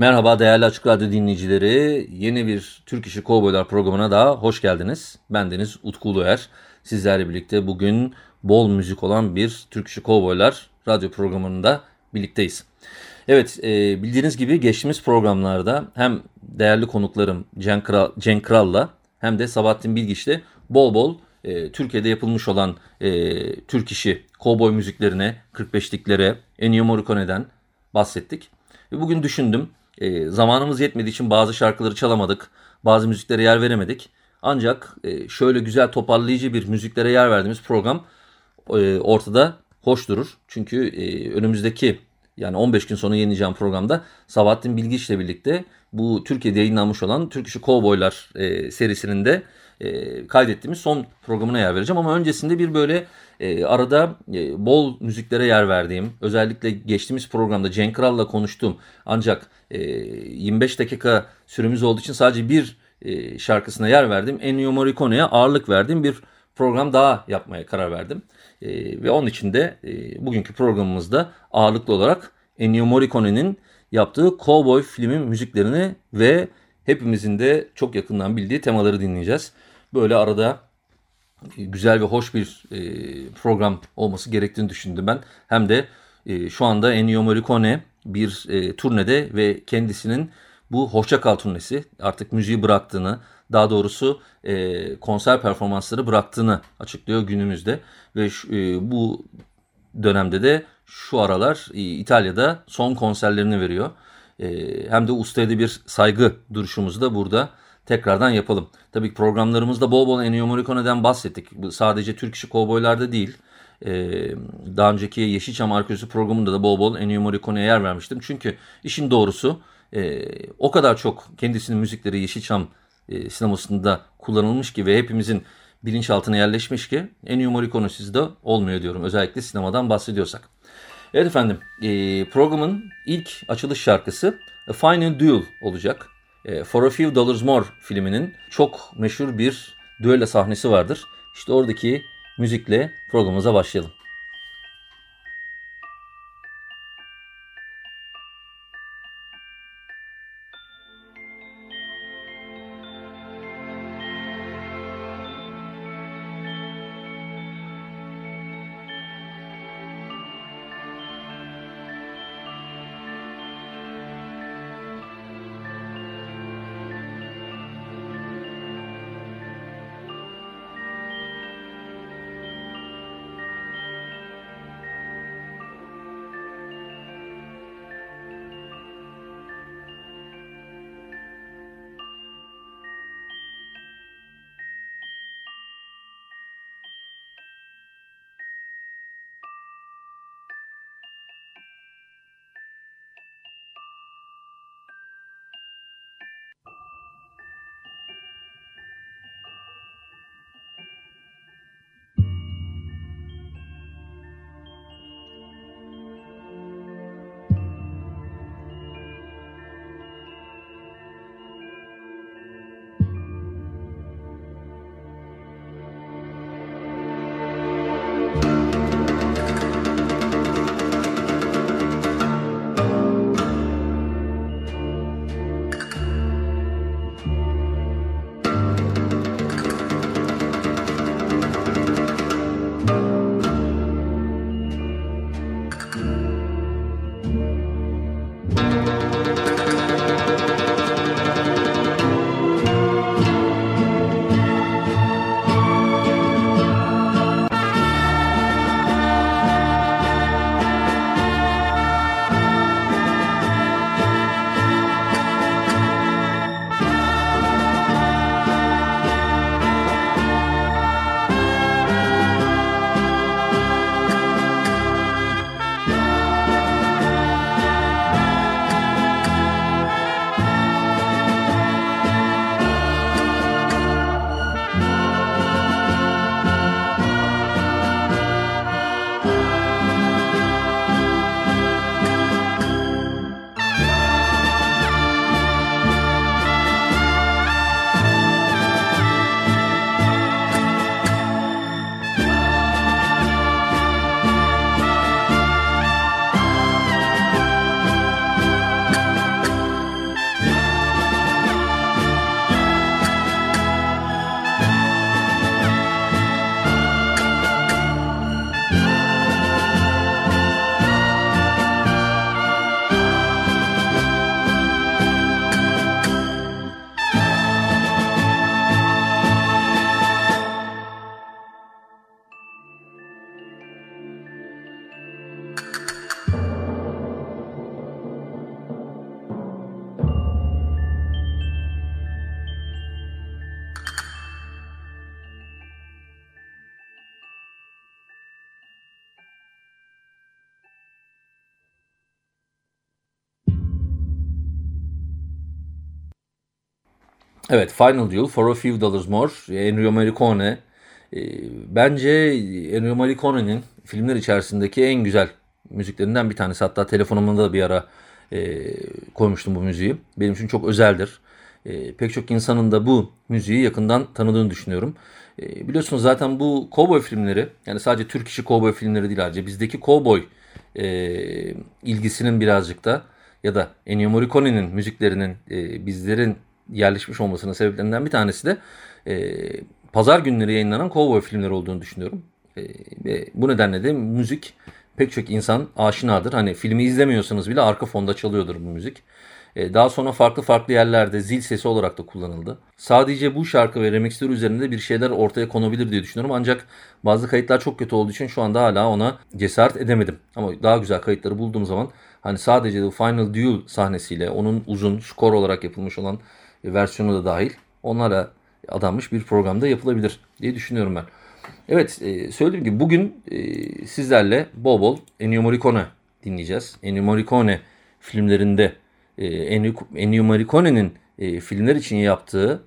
Merhaba değerli Açık Radyo dinleyicileri. Yeni bir Türk İşi Kovboylar programına da hoş geldiniz. Bendeniz Utku Uluer. Sizlerle birlikte bugün bol müzik olan bir Türk İşi Kovboylar radyo programında birlikteyiz. Evet e, bildiğiniz gibi geçtiğimiz programlarda hem değerli konuklarım Cenk, Kral, Cenk Kral'la hem de Sabahattin Bilgiç'le bol bol e, Türkiye'de yapılmış olan e, Türk işi kovboy müziklerine, 45'liklere, Ennio Morricone'den bahsettik. Bugün düşündüm e, zamanımız yetmediği için bazı şarkıları çalamadık, bazı müziklere yer veremedik. Ancak e, şöyle güzel toparlayıcı bir müziklere yer verdiğimiz program e, ortada hoş durur. Çünkü e, önümüzdeki yani 15 gün sonra yayınlayacağım programda Sabahattin Bilgiç ile birlikte bu Türkiye'de yayınlanmış olan Türk İşi Kovboylar e, serisinin de e, kaydettiğimiz son programına yer vereceğim. Ama öncesinde bir böyle e, arada e, bol müziklere yer verdiğim, özellikle geçtiğimiz programda Cenk Kral'la konuştuğum ancak e, 25 dakika süremiz olduğu için sadece bir e, şarkısına yer verdim. Ennio Morricone'ye ağırlık verdiğim bir program daha yapmaya karar verdim. E, ve onun için de e, bugünkü programımızda ağırlıklı olarak Ennio Morricone'nin yaptığı Cowboy filmin müziklerini ve hepimizin de çok yakından bildiği temaları dinleyeceğiz. Böyle arada güzel ve hoş bir e, program olması gerektiğini düşündüm ben. Hem de e, şu anda Ennio Morricone bir e, turnede ve kendisinin bu Hoşça Kal turnesi artık müziği bıraktığını, daha doğrusu e, konser performansları bıraktığını açıklıyor günümüzde. Ve e, bu dönemde de şu aralar e, İtalya'da son konserlerini veriyor. E, hem de ustaya bir saygı duruşumuzu da burada tekrardan yapalım. Tabii programlarımızda bol bol Ennio Morricone'den bahsettik. Bu sadece Türk işi kovboylarda değil. Ee, daha önceki Yeşilçam Arkeolojisi programında da bol bol Ennio Morricone'ye yer vermiştim. Çünkü işin doğrusu e, o kadar çok kendisinin müzikleri Yeşilçam e, sinemasında kullanılmış ki ve hepimizin bilinçaltına yerleşmiş ki Ennio Morricone sizde olmuyor diyorum. Özellikle sinemadan bahsediyorsak. Evet efendim e, programın ilk açılış şarkısı A Final Duel olacak. E, For a Few Dollars More filminin çok meşhur bir düello sahnesi vardır. İşte oradaki müzikle programımıza başlayalım. Evet Final Duel For a Few Dollars More Ennio Morricone e, bence Ennio Morricone'nin filmler içerisindeki en güzel müziklerinden bir tanesi. Hatta telefonumda da bir ara e, koymuştum bu müziği. Benim için çok özeldir. E, pek çok insanın da bu müziği yakından tanıdığını düşünüyorum. E, biliyorsunuz zaten bu cowboy filmleri yani sadece Türk işi cowboy filmleri değil ayrıca bizdeki cowboy e, ilgisinin birazcık da ya da Ennio Morricone'nin müziklerinin e, bizlerin yerleşmiş olmasının sebeplerinden bir tanesi de e, pazar günleri yayınlanan cowboy filmleri olduğunu düşünüyorum. E, ve bu nedenle de müzik pek çok insan aşinadır. Hani filmi izlemiyorsanız bile arka fonda çalıyordur bu müzik. E, daha sonra farklı farklı yerlerde zil sesi olarak da kullanıldı. Sadece bu şarkı ve remixler üzerinde bir şeyler ortaya konabilir diye düşünüyorum. Ancak bazı kayıtlar çok kötü olduğu için şu anda hala ona cesaret edemedim. Ama daha güzel kayıtları bulduğum zaman hani sadece The Final Duel sahnesiyle onun uzun skor olarak yapılmış olan versiyonu da dahil onlara adanmış bir programda yapılabilir diye düşünüyorum ben. Evet e, söylediğim gibi bugün e, sizlerle bol bol Ennio Morricone dinleyeceğiz. Ennio Morricone filmlerinde e, Ennio Morricone'nin filmler için yaptığı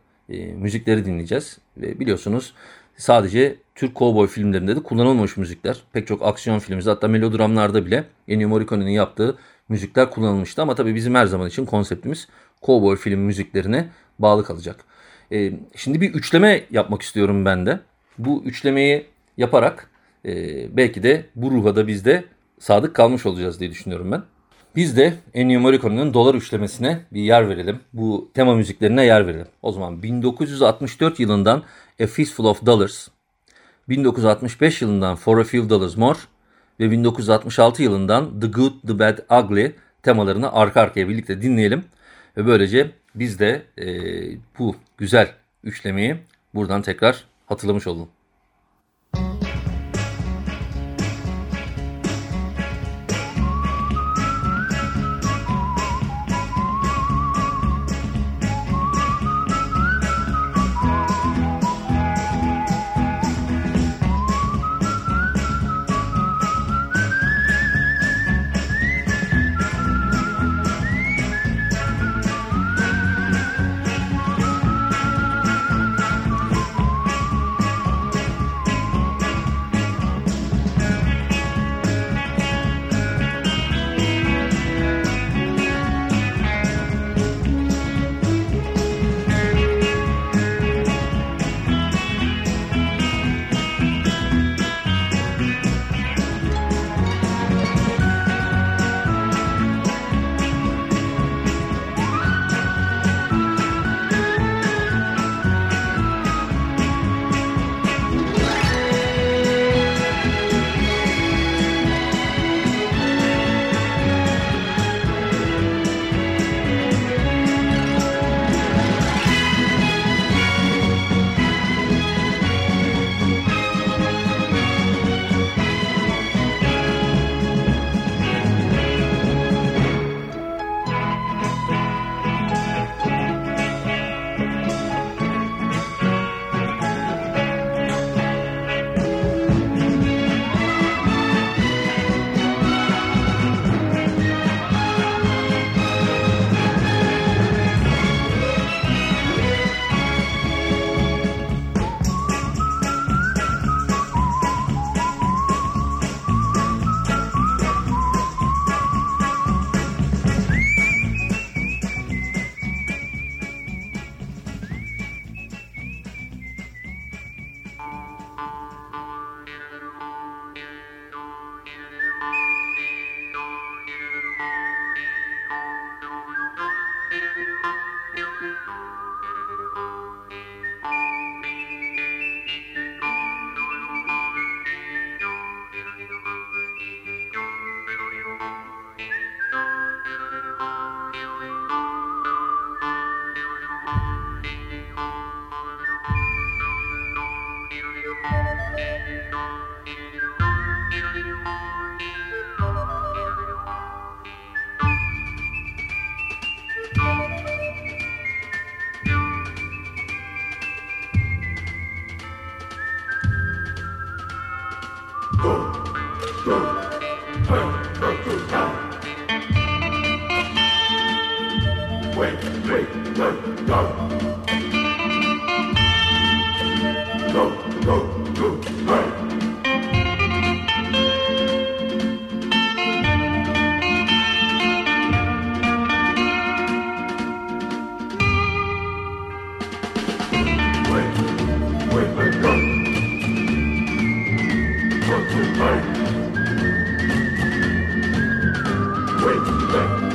müzikleri dinleyeceğiz. Ve biliyorsunuz sadece Türk kovboy filmlerinde de kullanılmamış müzikler. Pek çok aksiyon filmimizde hatta melodramlarda bile Ennio Morricone'nin yaptığı müzikler kullanılmıştı. Ama tabii bizim her zaman için konseptimiz kovboy film müziklerine bağlı kalacak. E, şimdi bir üçleme yapmak istiyorum ben de. Bu üçlemeyi yaparak e, belki de bu ruha da biz de sadık kalmış olacağız diye düşünüyorum ben. Biz de Ennio Morricone'nin dolar üçlemesine bir yer verelim. Bu tema müziklerine yer verelim. O zaman 1964 yılından A Fistful of Dollars, 1965 yılından For a Few Dollars More ve 1966 yılından The Good, The Bad, Ugly temalarını arka arkaya birlikte dinleyelim. Ve böylece biz de e, bu güzel üçlemeyi buradan tekrar hatırlamış olalım. Thank you.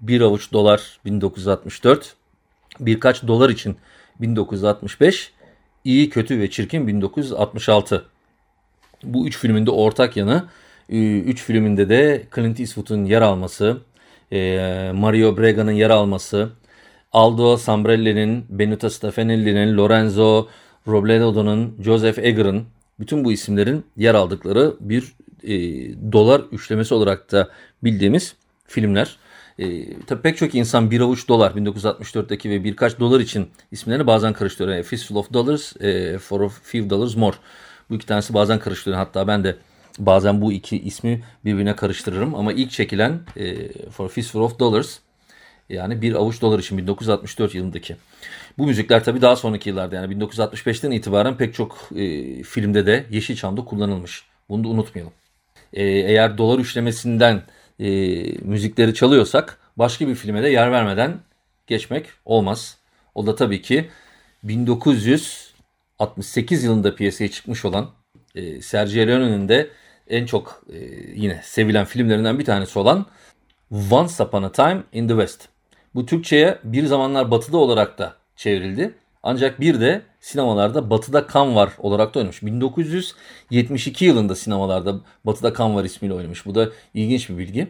Bir avuç dolar 1964, birkaç dolar için 1965, iyi, kötü ve çirkin 1966. Bu üç filmin de ortak yanı, e, üç filminde de Clint Eastwood'un yer alması, e, Mario Brega'nın yer alması, Aldo Sambrelli'nin, Benito Stefanelli'nin, Lorenzo Robledo'nun, Joseph Egger'ın bütün bu isimlerin yer aldıkları bir e, dolar üçlemesi olarak da bildiğimiz filmler. E, tabii pek çok insan bir avuç dolar 1964'teki ve birkaç dolar için isimlerini bazen karıştırıyor. Yani Fistful of Dollars e, for a Few Dollars More. Bu iki tanesi bazen karıştırıyor. Hatta ben de bazen bu iki ismi birbirine karıştırırım. Ama ilk çekilen e, For a Fistful of Dollars Yani bir avuç dolar için 1964 yılındaki. Bu müzikler tabii daha sonraki yıllarda yani 1965'ten itibaren pek çok e, filmde de Yeşilçam'da kullanılmış. Bunu da unutmayalım. E, eğer dolar üçlemesinden e, müzikleri çalıyorsak başka bir filme de yer vermeden geçmek olmaz. O da tabii ki 1968 yılında piyasaya çıkmış olan e, Sergio Leone'nin de en çok e, yine sevilen filmlerinden bir tanesi olan Once Upon a Time in the West. Bu Türkçe'ye bir zamanlar batıda olarak da çevrildi. Ancak bir de sinemalarda Batı'da Kan Var olarak da oynamış. 1972 yılında sinemalarda Batı'da Kan Var ismiyle oynamış. Bu da ilginç bir bilgi.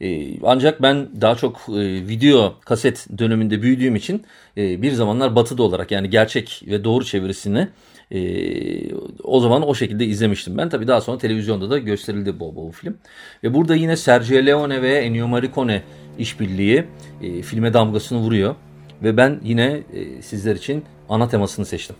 Ee, ancak ben daha çok e, video kaset döneminde büyüdüğüm için e, bir zamanlar Batı'da olarak yani gerçek ve doğru çevirisini e, o zaman o şekilde izlemiştim ben. Tabii daha sonra televizyonda da gösterildi bol bol film. Ve burada yine Sergio Leone ve Ennio Morricone işbirliği e, filme damgasını vuruyor. Ve ben yine e, sizler için ana temasını seçtim.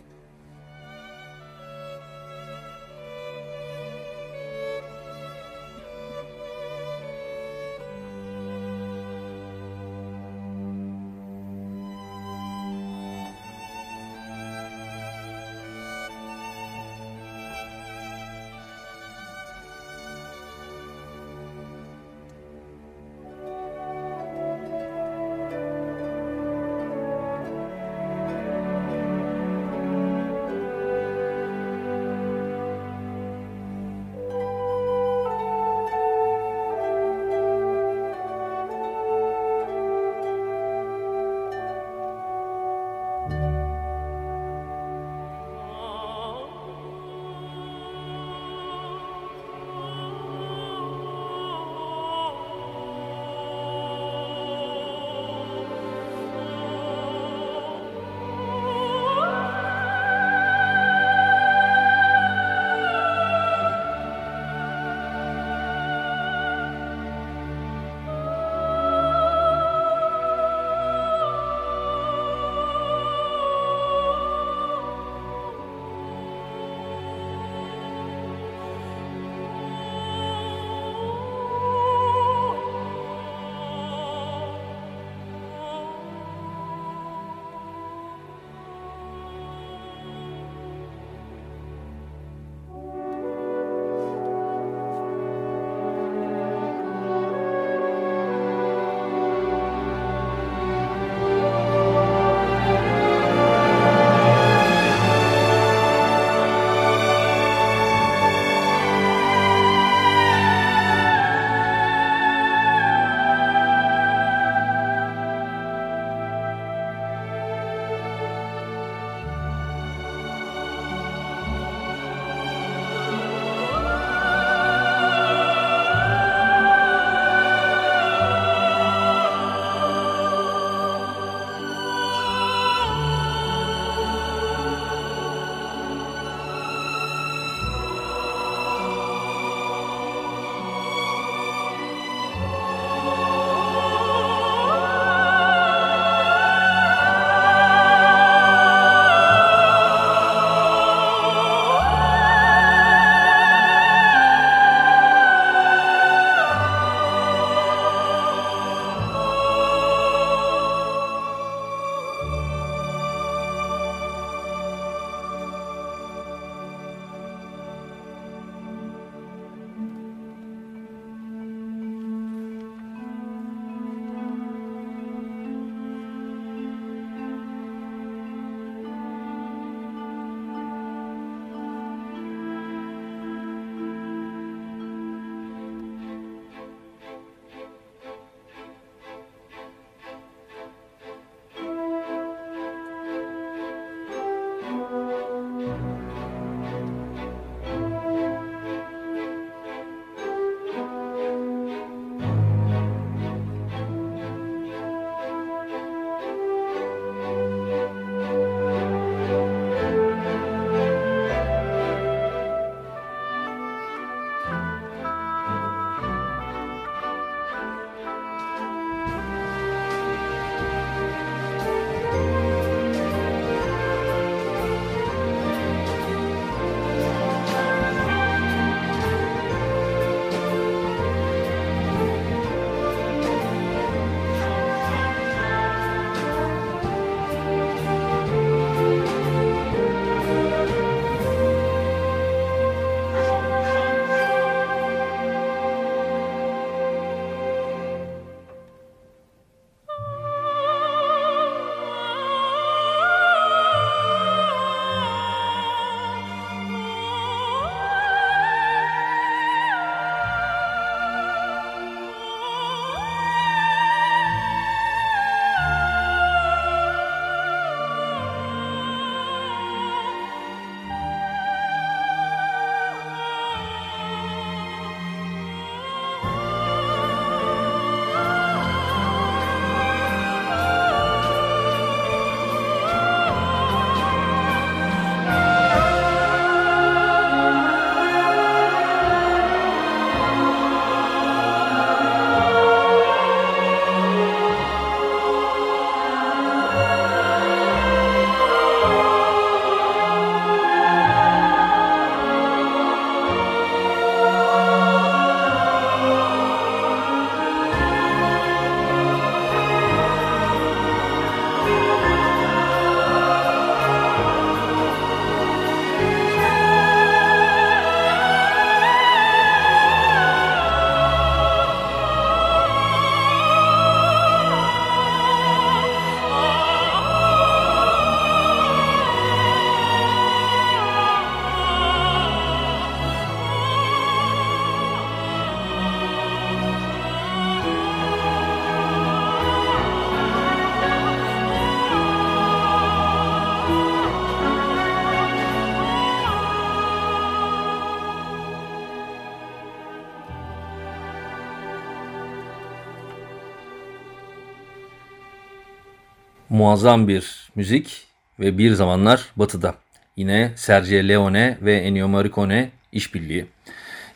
Muazzam bir müzik ve bir zamanlar batıda. Yine Sergio Leone ve Ennio Morricone işbirliği.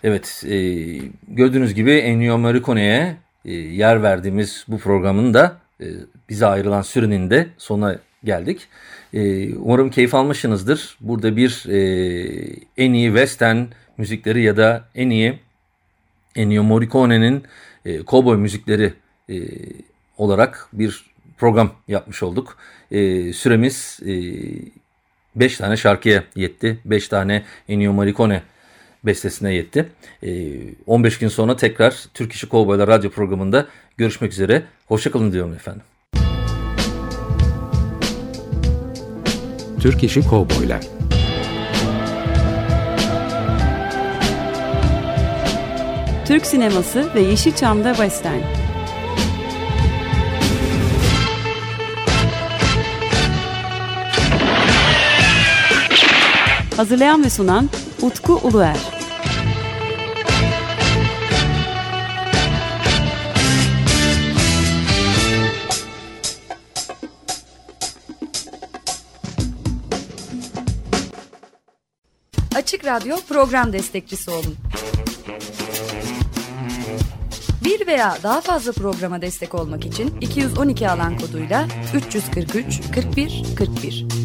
Evet e, gördüğünüz gibi Ennio Morricone'ye e, yer verdiğimiz bu programın da e, bize ayrılan sürenin de sonuna geldik. E, umarım keyif almışsınızdır. Burada bir e, en iyi western müzikleri ya da en iyi Ennio Morricone'nin e, cowboy müzikleri e, olarak bir program yapmış olduk. E, süremiz 5 e, tane şarkıya yetti. 5 tane Ennio Morricone bestesine yetti. E, 15 gün sonra tekrar Türk İşi Kovboylar radyo programında görüşmek üzere. Hoşçakalın diyorum efendim. Türk İşi Kovboylar Türk sineması ve Yeşilçam'da Western. Hazırlayan ve sunan Utku Uluer. Açık Radyo program destekçisi olun. Bir veya daha fazla programa destek olmak için 212 alan koduyla 343 41 41